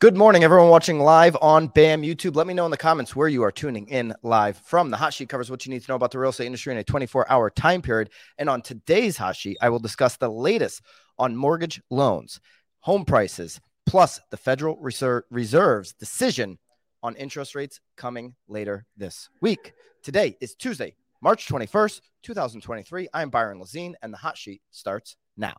Good morning, everyone watching live on BAM YouTube. Let me know in the comments where you are tuning in live from. The hot sheet covers what you need to know about the real estate industry in a 24 hour time period. And on today's hot sheet, I will discuss the latest on mortgage loans, home prices, plus the Federal Reserve's decision on interest rates coming later this week. Today is Tuesday, March 21st, 2023. I'm Byron Lazine, and the hot sheet starts now.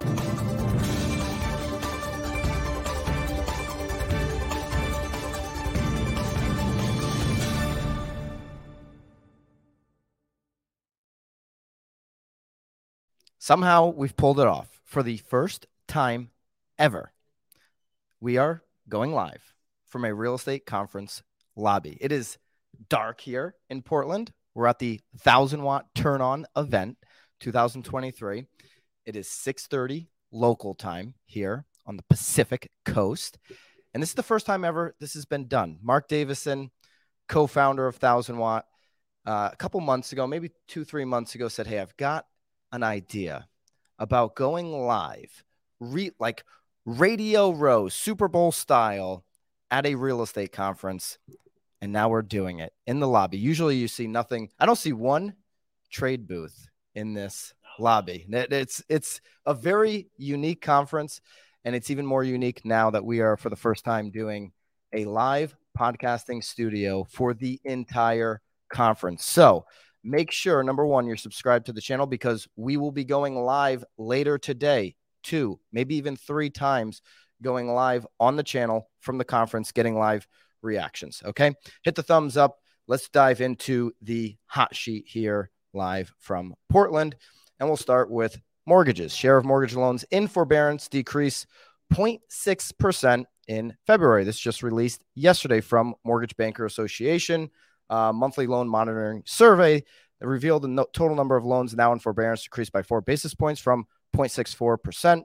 Somehow we've pulled it off for the first time ever. We are going live from a real estate conference lobby. It is dark here in Portland. We're at the 1000 watt turn on event 2023. It is 6:30 local time here on the Pacific Coast. And this is the first time ever this has been done. Marc Davison, co-founder of 1000 watt, uh, a couple months ago, maybe 2-3 months ago said, "Hey, I've got an idea about going live, re- like Radio Row, Super Bowl style, at a real estate conference. And now we're doing it in the lobby. Usually you see nothing. I don't see one trade booth in this lobby. It's it's a very unique conference, and it's even more unique now that we are for the first time doing a live podcasting studio for the entire conference. So make sure number one you're subscribed to the channel because we will be going live later today two maybe even three times going live on the channel from the conference getting live reactions okay? Hit the thumbs up. Let's dive into the hot sheet here live from portland and we'll start with mortgages. Share of mortgage loans in forbearance decrease 0.6% in february. This just released yesterday from mortgage banker association uh, monthly loan monitoring survey that revealed the no- total number of loans now in forbearance decreased by four basis points from 0.64%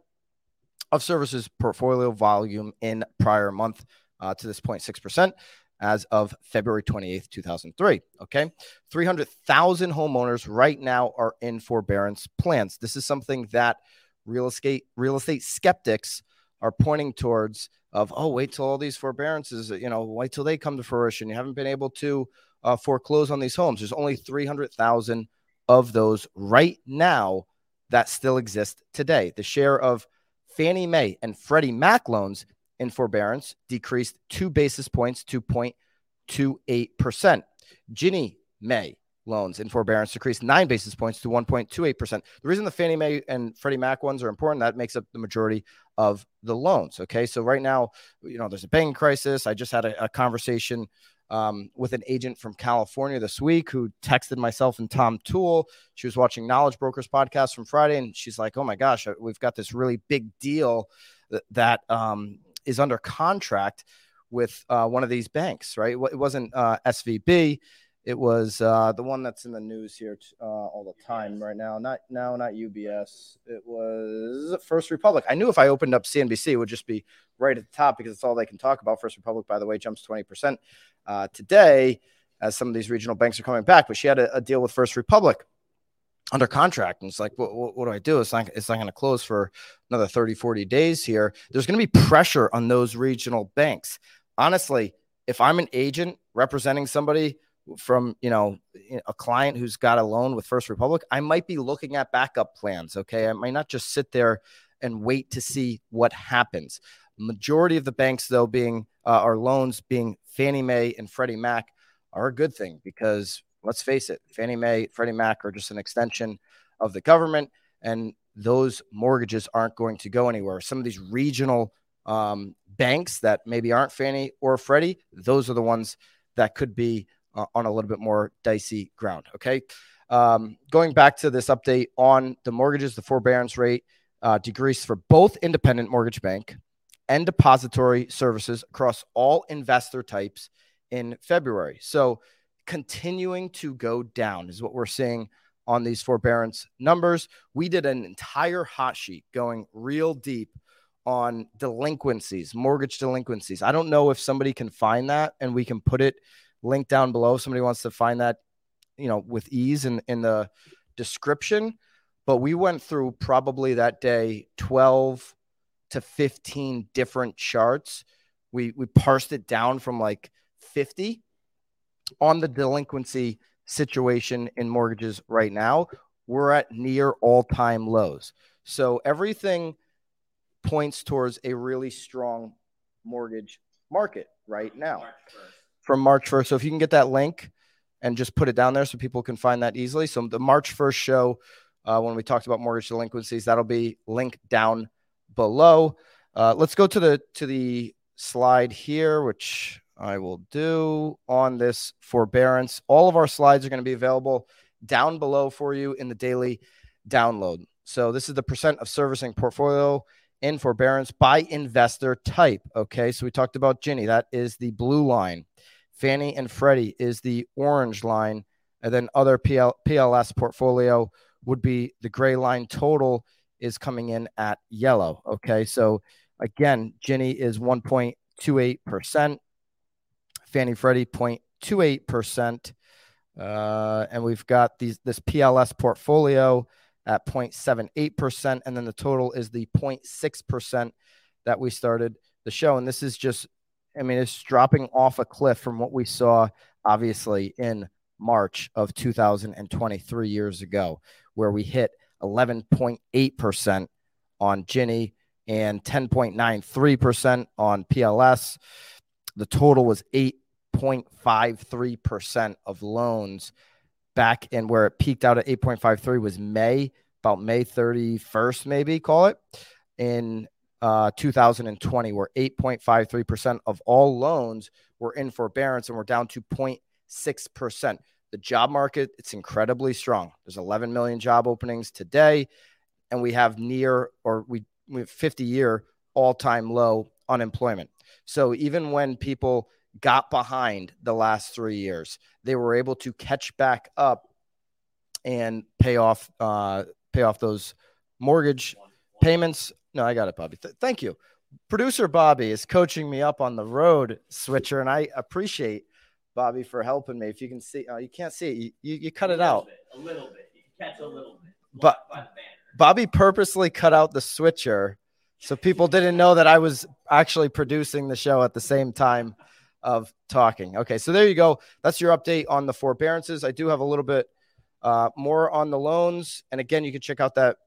of services portfolio volume in prior month uh, to this 0.6% as of February 28th, 2003. Okay. 300,000 homeowners right now are in forbearance plans. This is something that real estate real estate skeptics are pointing towards of oh wait till all these forbearances you know wait till they come to fruition you haven't been able to uh, foreclose on these homes. There's only 300,000 of those right now that still exist today. The share of Fannie Mae and Freddie Mac loans in forbearance decreased two basis points to 0.28%. Ginnie Mae loans in forbearance decreased nine basis points to 1.28%. The reason the Fannie Mae and Freddie Mac ones are important, that makes up the majority of the loans. Okay. So right now, you know, there's a banking crisis. I just had a, a conversation um, with an agent from California this week who texted myself and Tom Toole. She was watching Knowledge Brokers podcast from Friday, and she's like, "Oh my gosh, uh, we've got this really big deal that um, is under contract with uh, one of these banks, right? It wasn't uh, SVB." It was uh, the one that's in the news here uh, all the time right now. Not now, not UBS. It was First Republic. I knew if I opened up CNBC, it would just be right at the top because it's all they can talk about. First Republic, by the way, jumps twenty percent uh, today as some of these regional banks are coming back. But she had a, a deal with First Republic under contract. And it's like, what, what, what do I do? It's not, it's not going to close for another 30, 40 days here. There's going to be pressure on those regional banks. Honestly, if I'm an agent representing somebody from you know a client who's got a loan with First Republic, I might be looking at backup plans. Okay, I might not just sit there and wait to see what happens. Majority of the banks, though, being uh, our loans being Fannie Mae and Freddie Mac, are a good thing because let's face it, Fannie Mae, Freddie Mac are just an extension of the government, and those mortgages aren't going to go anywhere. Some of these regional um, banks that maybe aren't Fannie or Freddie, those are the ones that could be uh, on a little bit more dicey ground. Okay. Um, going back to this update on the mortgages, the forbearance rate uh, decreased for both independent mortgage bank and depository services across all investor types in February. So continuing to go down is what we're seeing on these forbearance numbers. We did an entire hot sheet going real deep on delinquencies, mortgage delinquencies. I don't know if somebody can find that and we can put it link down below. Somebody wants to find that, you know, with ease in, in the description. But we went through probably that day 12 to 15 different charts we we parsed it down from like 50 on the delinquency situation in mortgages right now. We're at near all-time lows. So everything points towards a really strong mortgage market right now from March 1st. So if you can get that link and just put it down there so people can find that easily. So the March 1st show, uh, when we talked about mortgage delinquencies, that'll be linked down below. Uh, let's go to the to the slide here, which I will do on this forbearance. All of our slides are going to be available down below for you in the daily download. So this is the percent of servicing portfolio in forbearance by investor type. Okay, so we talked about Ginnie. That is the blue line. Fannie and Freddie is the orange line, and then other PL, PLS portfolio would be the gray line. Total is coming in at yellow. Okay, so again, Ginnie is 1.28 percent. Fannie Freddie 0.28 percent, uh, and we've got these this PLS portfolio at 0.78 percent, and then the total is the 0.6 percent that we started the show. And this is just, I mean, it's dropping off a cliff from what we saw, obviously, in March of 2023 years ago, where we hit 11.8 percent on Ginnie and 10.93 percent on PLS. The total was 8.53% of loans back in where it peaked out at 8.53 was May, about May 31st, maybe call it in uh, 2020, where 8.53% of all loans were in forbearance and we're down to 0.6%. The job market, it's incredibly strong. There's 11 million job openings today, and we have near or we, we have 50 year all time low unemployment. So even when people got behind the last three years. They were able to catch back up and pay off uh, pay off those mortgage payments. No, I got it, Bobby. Th- thank you. Producer Bobby is coaching me up on the road switcher, and I appreciate Bobby for helping me. If you can see, uh, you can't see it. You, you, you cut it out bit, a little bit. You can catch a little bit. But Bobby purposely cut out the switcher so people didn't know that I was actually producing the show at the same time of talking. Okay, so there you go. That's your update on the forbearances. I do have a little bit uh, more on the loans. And again, you can check out that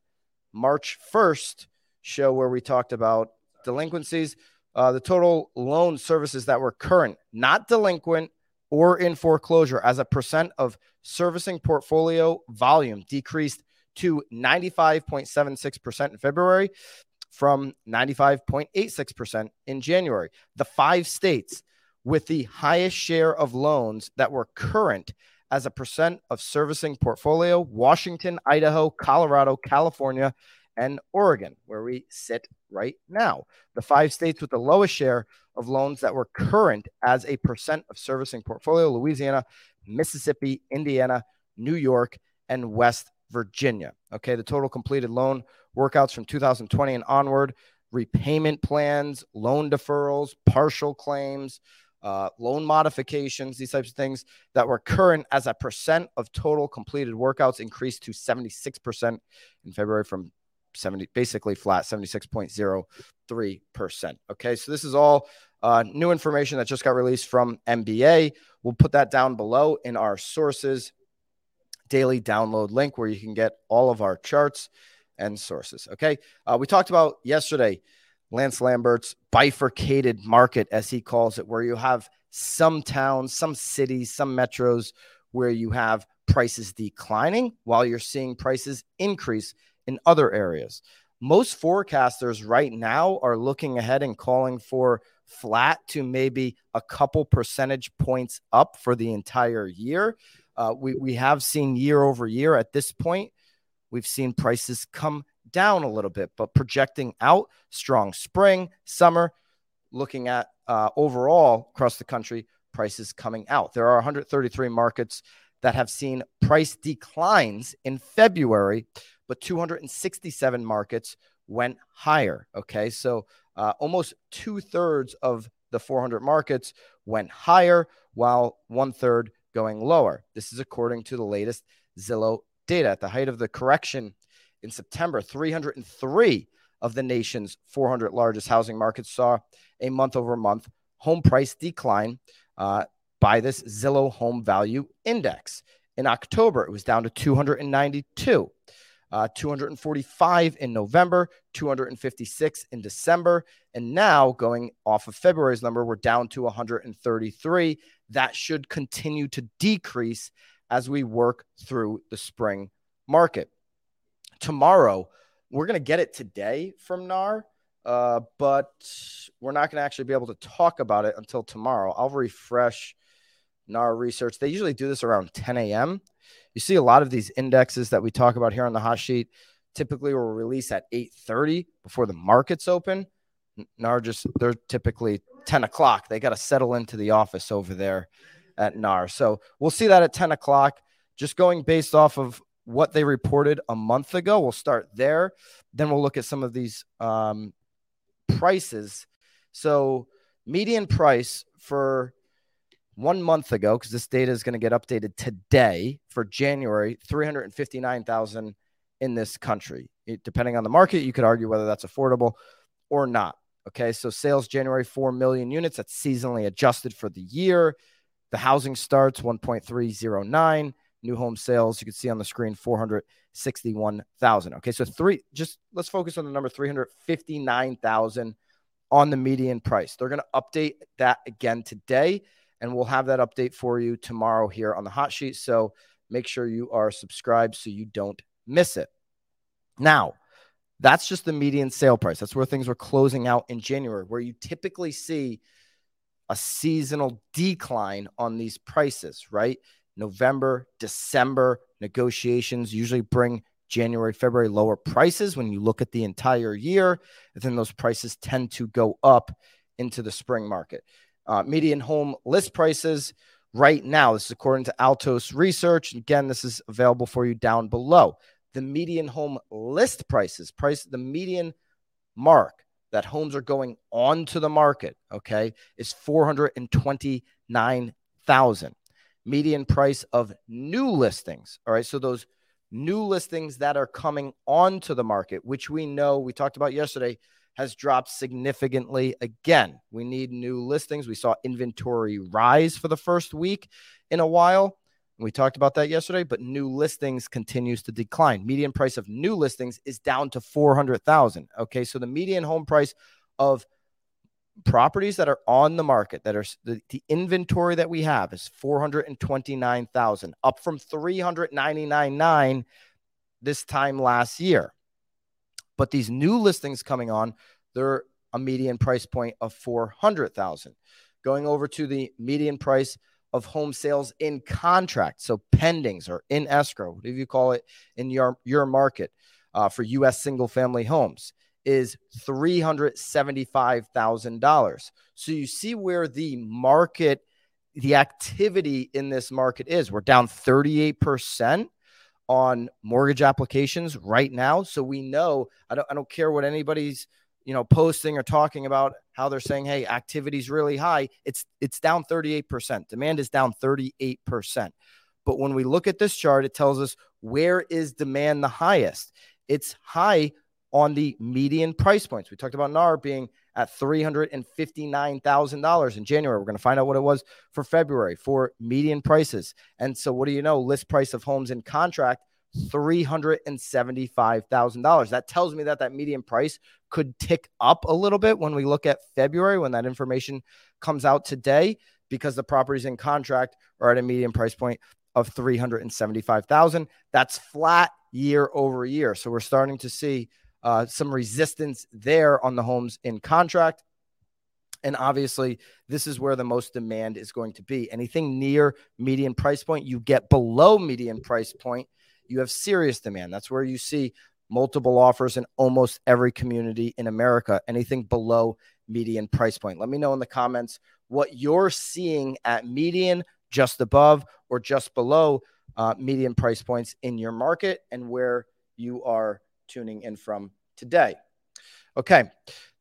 March 1st show where we talked about delinquencies. Uh, the total loan services that were current, not delinquent or in foreclosure, as a percent of servicing portfolio volume decreased to 95.76% in February from 95.86% in January. The five states with the highest share of loans that were current as a percent of servicing portfolio Washington, Idaho, Colorado, California, and Oregon, where we sit right now. The five states with the lowest share of loans that were current as a percent of servicing portfolio Louisiana, Mississippi, Indiana, New York, and West Virginia. Okay, the total completed loan workouts from 2020 and onward, repayment plans, loan deferrals, partial claims, uh, loan modifications, these types of things that were current as a percent of total completed workouts increased to 76% in February from 70, basically flat, 76.03%. Okay, so this is all uh, new information that just got released from MBA. We'll put that down below in our sources daily download link where you can get all of our charts and sources. Okay, uh, we talked about yesterday Lance Lambert's bifurcated market, as he calls it, where you have some towns, some cities, some metros where you have prices declining while you're seeing prices increase in other areas. Most forecasters right now are looking ahead and calling for flat to maybe a couple percentage points up for the entire year. Uh, we, we have seen year over year at this point, we've seen prices come down a little bit, but projecting out strong spring, summer, looking at uh, overall across the country, prices coming out. There are 133 markets that have seen price declines in February, but 267 markets went higher. Okay. So uh, almost two thirds of the 400 markets went higher, while one third going lower. This is according to the latest Zillow data. At the height of the correction in September, 303 of the nation's 400 largest housing markets saw a month over month home price decline uh, by this Zillow Home Value Index. In October, it was down to 292. Uh, 245 in November, 256 in December, and now going off of February's number, we're down to 133. That should continue to decrease as we work through the spring market. Tomorrow, we're going to get it today from NAR, uh, but we're not going to actually be able to talk about it until tomorrow. I'll refresh NAR research. They usually do this around 10 a.m. You see a lot of these indexes that we talk about here on the hot sheet typically will release at 8:30 before the markets open. NAR just they're typically 10 o'clock. They got to settle into the office over there at NAR. So we'll see that at 10 o'clock. Just going based off of what they reported a month ago. We'll start there. Then we'll look at some of these um, prices. So median price for one month ago, because this data is going to get updated today for January, 359,000 in this country. It, depending on the market, you could argue whether that's affordable or not. Okay, so sales January 4 million units. That's seasonally adjusted for the year. The housing starts 1.309. New home sales, you can see on the screen 461,000. Okay, so three, just let's focus on the number 359,000 on the median price. They're going to update that again today and we'll have that update for you tomorrow here on the hot sheet. So make sure you are subscribed so you don't miss it. Now, that's just the median sale price. That's where things were closing out in January, where you typically see a seasonal decline on these prices, right? November, December negotiations usually bring January, February lower prices when you look at the entire year. And then those prices tend to go up into the spring market. Uh, median home list prices right now, this is according to Altos Research. Again, this is available for you down below. The median home list prices, price the median mark that homes are going onto the market, okay, is 429,000. Median price of new listings, all right, so those new listings that are coming onto the market, which we know we talked about yesterday, has dropped significantly again. We need new listings. We saw inventory rise for the first week in a while. We talked about that yesterday, but new listings continues to decline. Median price of new listings is down to 400,000. Okay, so the median home price of properties that are on the market that are the, the inventory that we have is 429,000 up from 399.9 this time last year. But these new listings coming on, they're a median price point of 400,000. Going over to the median price of home sales in contract, so pendings or in escrow, whatever you call it in your your market uh, for U.S. single family homes, is three hundred seventy five thousand dollars. So you see where the market, the activity in this market is. We're down thirty eight percent on mortgage applications right now. So we know I don't I don't care what anybody's you know posting or talking about how they're saying hey activity's really high. It's it's down 38%. Demand is down 38%. But when we look at this chart it tells us where is demand the highest? It's high on the median price points. We talked about NAR being at $359,000 in January. We're going to find out what it was for February for median prices. And so, what do you know? List price of homes in contract $375,000. That tells me that that median price could tick up a little bit when we look at February when that information comes out today because the properties in contract are at a median price point of 375,000. That's flat year over year. So we're starting to see uh, some resistance there on the homes in contract. And obviously, this is where the most demand is going to be. Anything near median price point, you get below median price point, you have serious demand. That's where you see multiple offers in almost every community in America, anything below median price point. Let me know in the comments what you're seeing at median, just above, or just below uh, median price points in your market and where you are tuning in from today. Okay,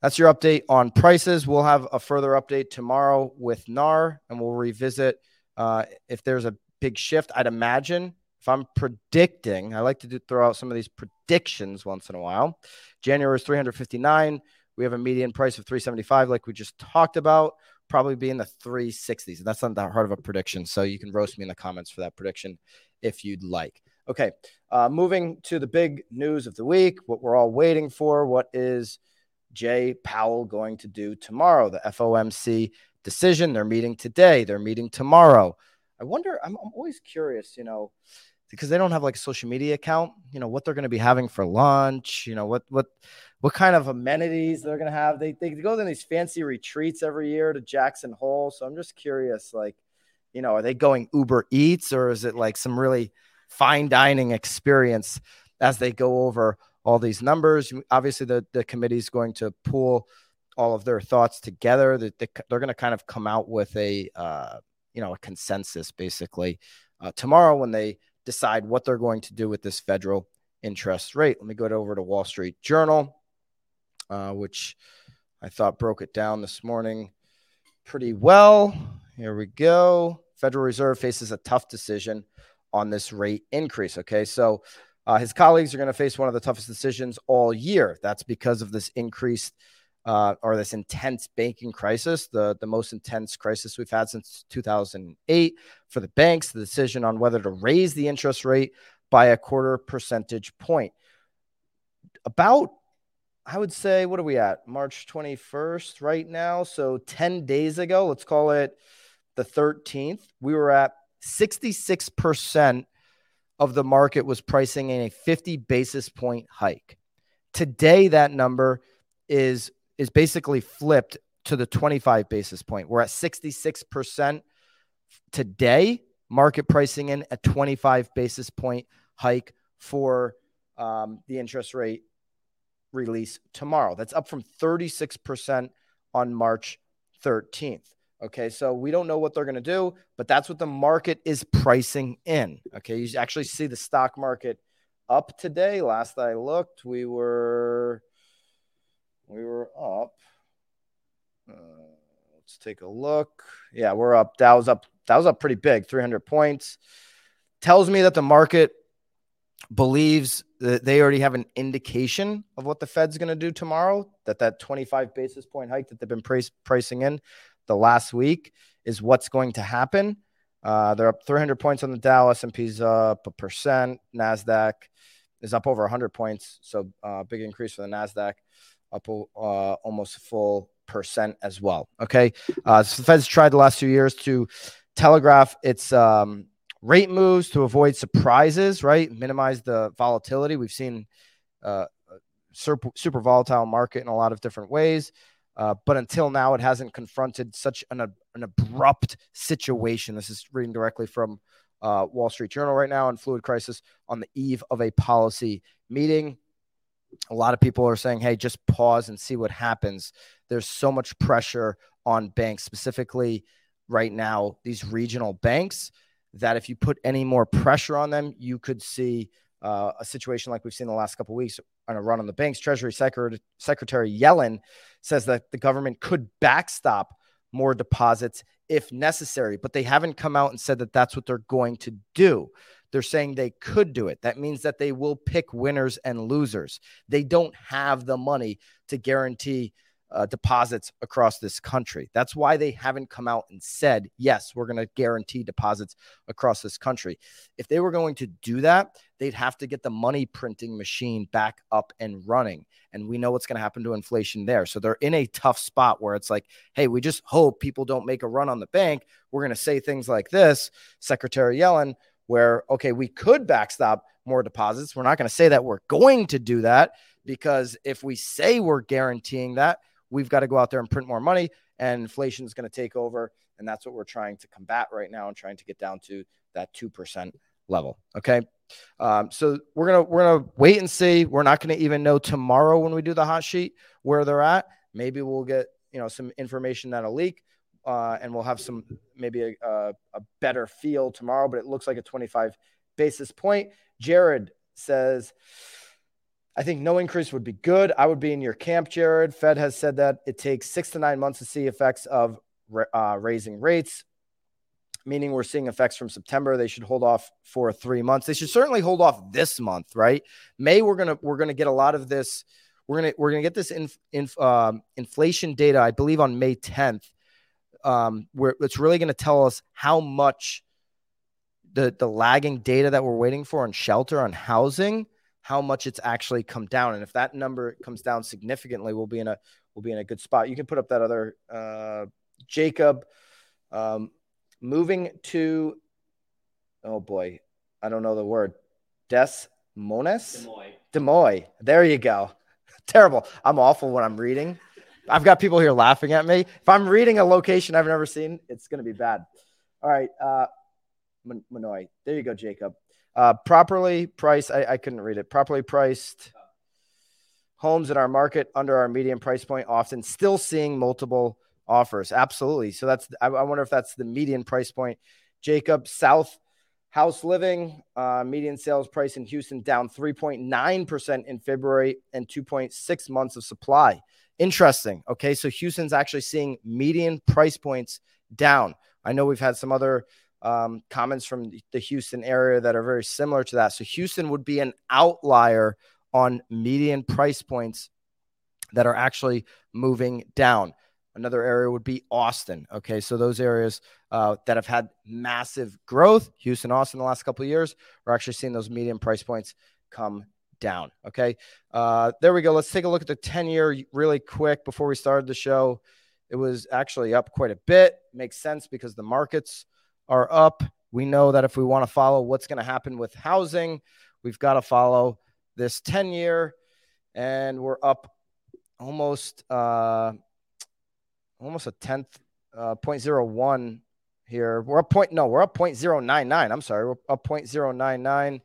that's your update on prices. We'll have a further update tomorrow with NAR and we'll revisit uh, if there's a big shift. I'd imagine if I'm predicting, I like to do, throw out some of these predictions once in a while. January is 359. We have a median price of 375, like we just talked about. probably be in the 360s. That's not that hard of a prediction. So you can roast me in the comments for that prediction if you'd like. Okay, uh, moving to the big news of the week, what we're all waiting for. What is Jay Powell going to do tomorrow? The FOMC decision. They're meeting today. They're meeting tomorrow. I wonder. I'm, I'm always curious. You know, because they don't have like a social media account. You know what they're going to be having for lunch. You know what what what kind of amenities they're going to have. They they go to these fancy retreats every year to Jackson Hole. So I'm just curious, like, you know, are they going Uber Eats or is it like some really fine dining experience as they go over all these numbers. Obviously, the, the committee is going to pool all of their thoughts together. That they, are going to kind of come out with a uh, you know a consensus basically uh, tomorrow when they decide what they're going to do with this federal interest rate. Let me go over to Wall Street Journal, uh, which I thought broke it down this morning pretty well. Here we go. Federal Reserve faces a tough decision on this rate increase. Okay. So uh, his colleagues are going to face one of the toughest decisions all year. That's because of this increased uh, or this intense banking crisis, the, the most intense crisis we've had since 2008 for the banks, the decision on whether to raise the interest rate by a quarter percentage point. About, I would say, what are we at? March 21st right now. So 10 days ago, let's call it the 13th, we were at 66% of the market was pricing in a 50 basis point hike. Today, that number is is basically flipped to the 25 basis point. We're at 66% today, market pricing in a 25 basis point hike for um, the interest rate release tomorrow. That's up from 36% on March 13th. Okay, so we don't know what they're going to do, but that's what the market is pricing in. Okay, you actually see the stock market up today. Last I looked, we were we were up. Uh, let's take a look. Yeah, we're up. That was up. That was up pretty big, 300 points. Tells me that the market believes that they already have an indication of what the Fed's going to do tomorrow. That that 25 basis point hike that they've been price, pricing in the last week is what's going to happen. Uh, they're up 300 points on the Dow. S&P's up a percent. Nasdaq is up over 100 points, so uh, big increase for the Nasdaq, up uh, almost a full percent as well. Okay, uh, so the Fed's tried the last two years to telegraph its um, rate moves to avoid surprises, right? Minimize the volatility. We've seen uh, super, super volatile market in a lot of different ways. Uh, but until now, it hasn't confronted such an, an abrupt situation. This is reading directly from uh, Wall Street Journal right now in fluid crisis on the eve of a policy meeting. A lot of people are saying, hey, just pause and see what happens. There's so much pressure on banks, specifically right now, these regional banks, that if you put any more pressure on them, you could see uh, a situation like we've seen the last couple weeks on a run on the banks. Treasury Secretary, Yellen says that the government could backstop more deposits if necessary, but they haven't come out and said that that's what they're going to do. They're saying they could do it. That means that they will pick winners and losers. They don't have the money to guarantee uh, deposits across this country. That's why they haven't come out and said, yes, we're going to guarantee deposits across this country. If they were going to do that, they'd have to get the money printing machine back up and running. And we know what's going to happen to inflation there. So they're in a tough spot where it's like, hey, we just hope people don't make a run on the bank. We're going to say things like this, Secretary Yellen, where, okay, we could backstop more deposits. We're not going to say that we're going to do that because if we say we're guaranteeing that, we've got to go out there and print more money and inflation is going to take over and that's what we're trying to combat right now and trying to get down to that 2% level okay? Um, so we're gonna we're gonna wait and see. We're not gonna even know tomorrow when we do the hot sheet where they're at. Maybe we'll get you know some information that'll leak uh, and we'll have some maybe a, a, a better feel tomorrow but it looks like a 25 basis point. Jared says I think no increase would be good. I would be in your camp, Jared. Fed has said that it takes six to nine months to see effects of uh, raising rates, meaning we're seeing effects from September. They should hold off for three months. They should certainly hold off this month, right? May we're gonna we're gonna get a lot of this. We're gonna we're gonna get this in, in um, inflation data, I believe, on May 10th. um, where it's really to tell us how much the the lagging data that we're waiting for on shelter on housing, how much it's actually come down, and if that number comes down significantly, we'll be in a we'll be in a good spot. You can put up that other uh, Jacob um, moving to oh boy, I don't know the word Des Moines. Des Moines. There you go. Terrible. I'm awful when I'm reading. I've got people here laughing at me. If I'm reading a location I've never seen, it's going to be bad. All right. Uh, Manoy. There you go, Jacob. Uh, properly priced. I, I couldn't read it. Properly priced homes in our market under our median price point, often still seeing multiple offers. Absolutely. So that's, I, I wonder if that's the median price point. Jacob, South House Living, uh, median sales price in Houston down 3.9% in February and 2.6 months of supply. Interesting. Okay. So Houston's actually seeing median price points down. I know we've had some other um, comments from the Houston area that are very similar to that. So Houston would be an outlier on median price points that are actually moving down. Another area would be Austin. Okay, so those areas uh, that have had massive growth, Houston, Austin, the last couple of years, we're actually seeing those median price points come down. Okay, uh, there we go. Let's take a look at the 10 year really quick before we started the show. It was actually up quite a bit. Makes sense because the markets are up. We know that if we want to follow what's going to happen with housing, we've got to follow this 10 year, and we're up almost uh, almost a tenth, uh, 0.01 here. We're up point no, we're up 0.099. I'm sorry, we're up 0.099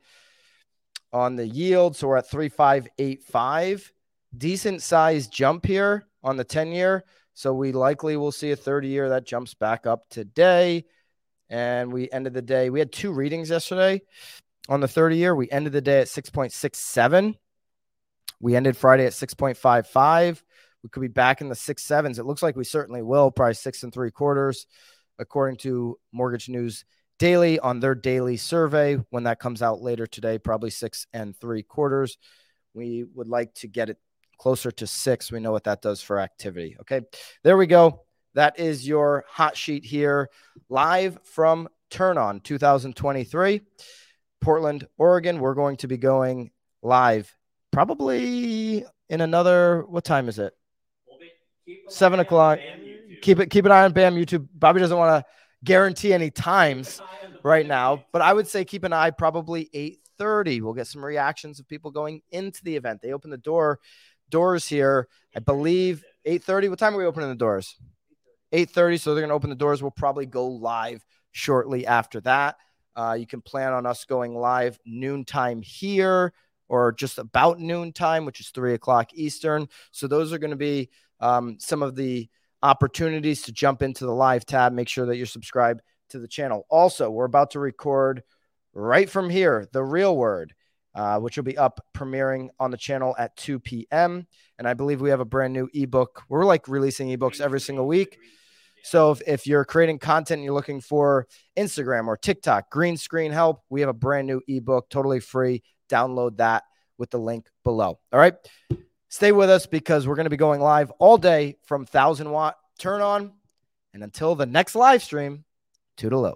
on the yield, so we're at 3585. Decent size jump here on the 10 year. So we likely will see a 30 year that jumps back up today. And we ended the day, we had two readings yesterday on the 30 year. We ended the day at 6.67. We ended Friday at 6.55. We could be back in the six sevens. It looks like we certainly will, probably six and three quarters, according to Mortgage News Daily on their daily survey. When that comes out later today, probably six and three quarters. We would like to get it closer to six. We know what that does for activity. Okay. There we go. That is your hot sheet here, live from Turn On 2023, Portland, Oregon. We're going to be going live probably in another, what time is it? Seven o'clock. Keep it, keep an eye on BAM YouTube. Bobby doesn't want to guarantee any times right now, but I would say keep an eye probably 8:30. We'll get some reactions of people going into the event. They open the door doors here, I believe 8:30. What time are we opening the doors? 8:30. So they're going to open the doors. We'll probably go live shortly after that. Uh, you can plan on us going live noontime here or just about noontime, which is three o'clock Eastern. So those are going to be um, some of the opportunities to jump into the live tab. Make sure that you're subscribed to the channel. Also, we're about to record right from here the real word. Uh, which will be up premiering on the channel at 2 p.m. And I believe we have a brand new ebook. We're like releasing ebooks every single week. So if, if you're creating content and you're looking for Instagram or TikTok, green screen help, we have a brand new ebook, totally free. Download that with the link below. All right. Stay with us because we're going to be going live all day from 1000 watt turn on. And until the next live stream, toodaloo.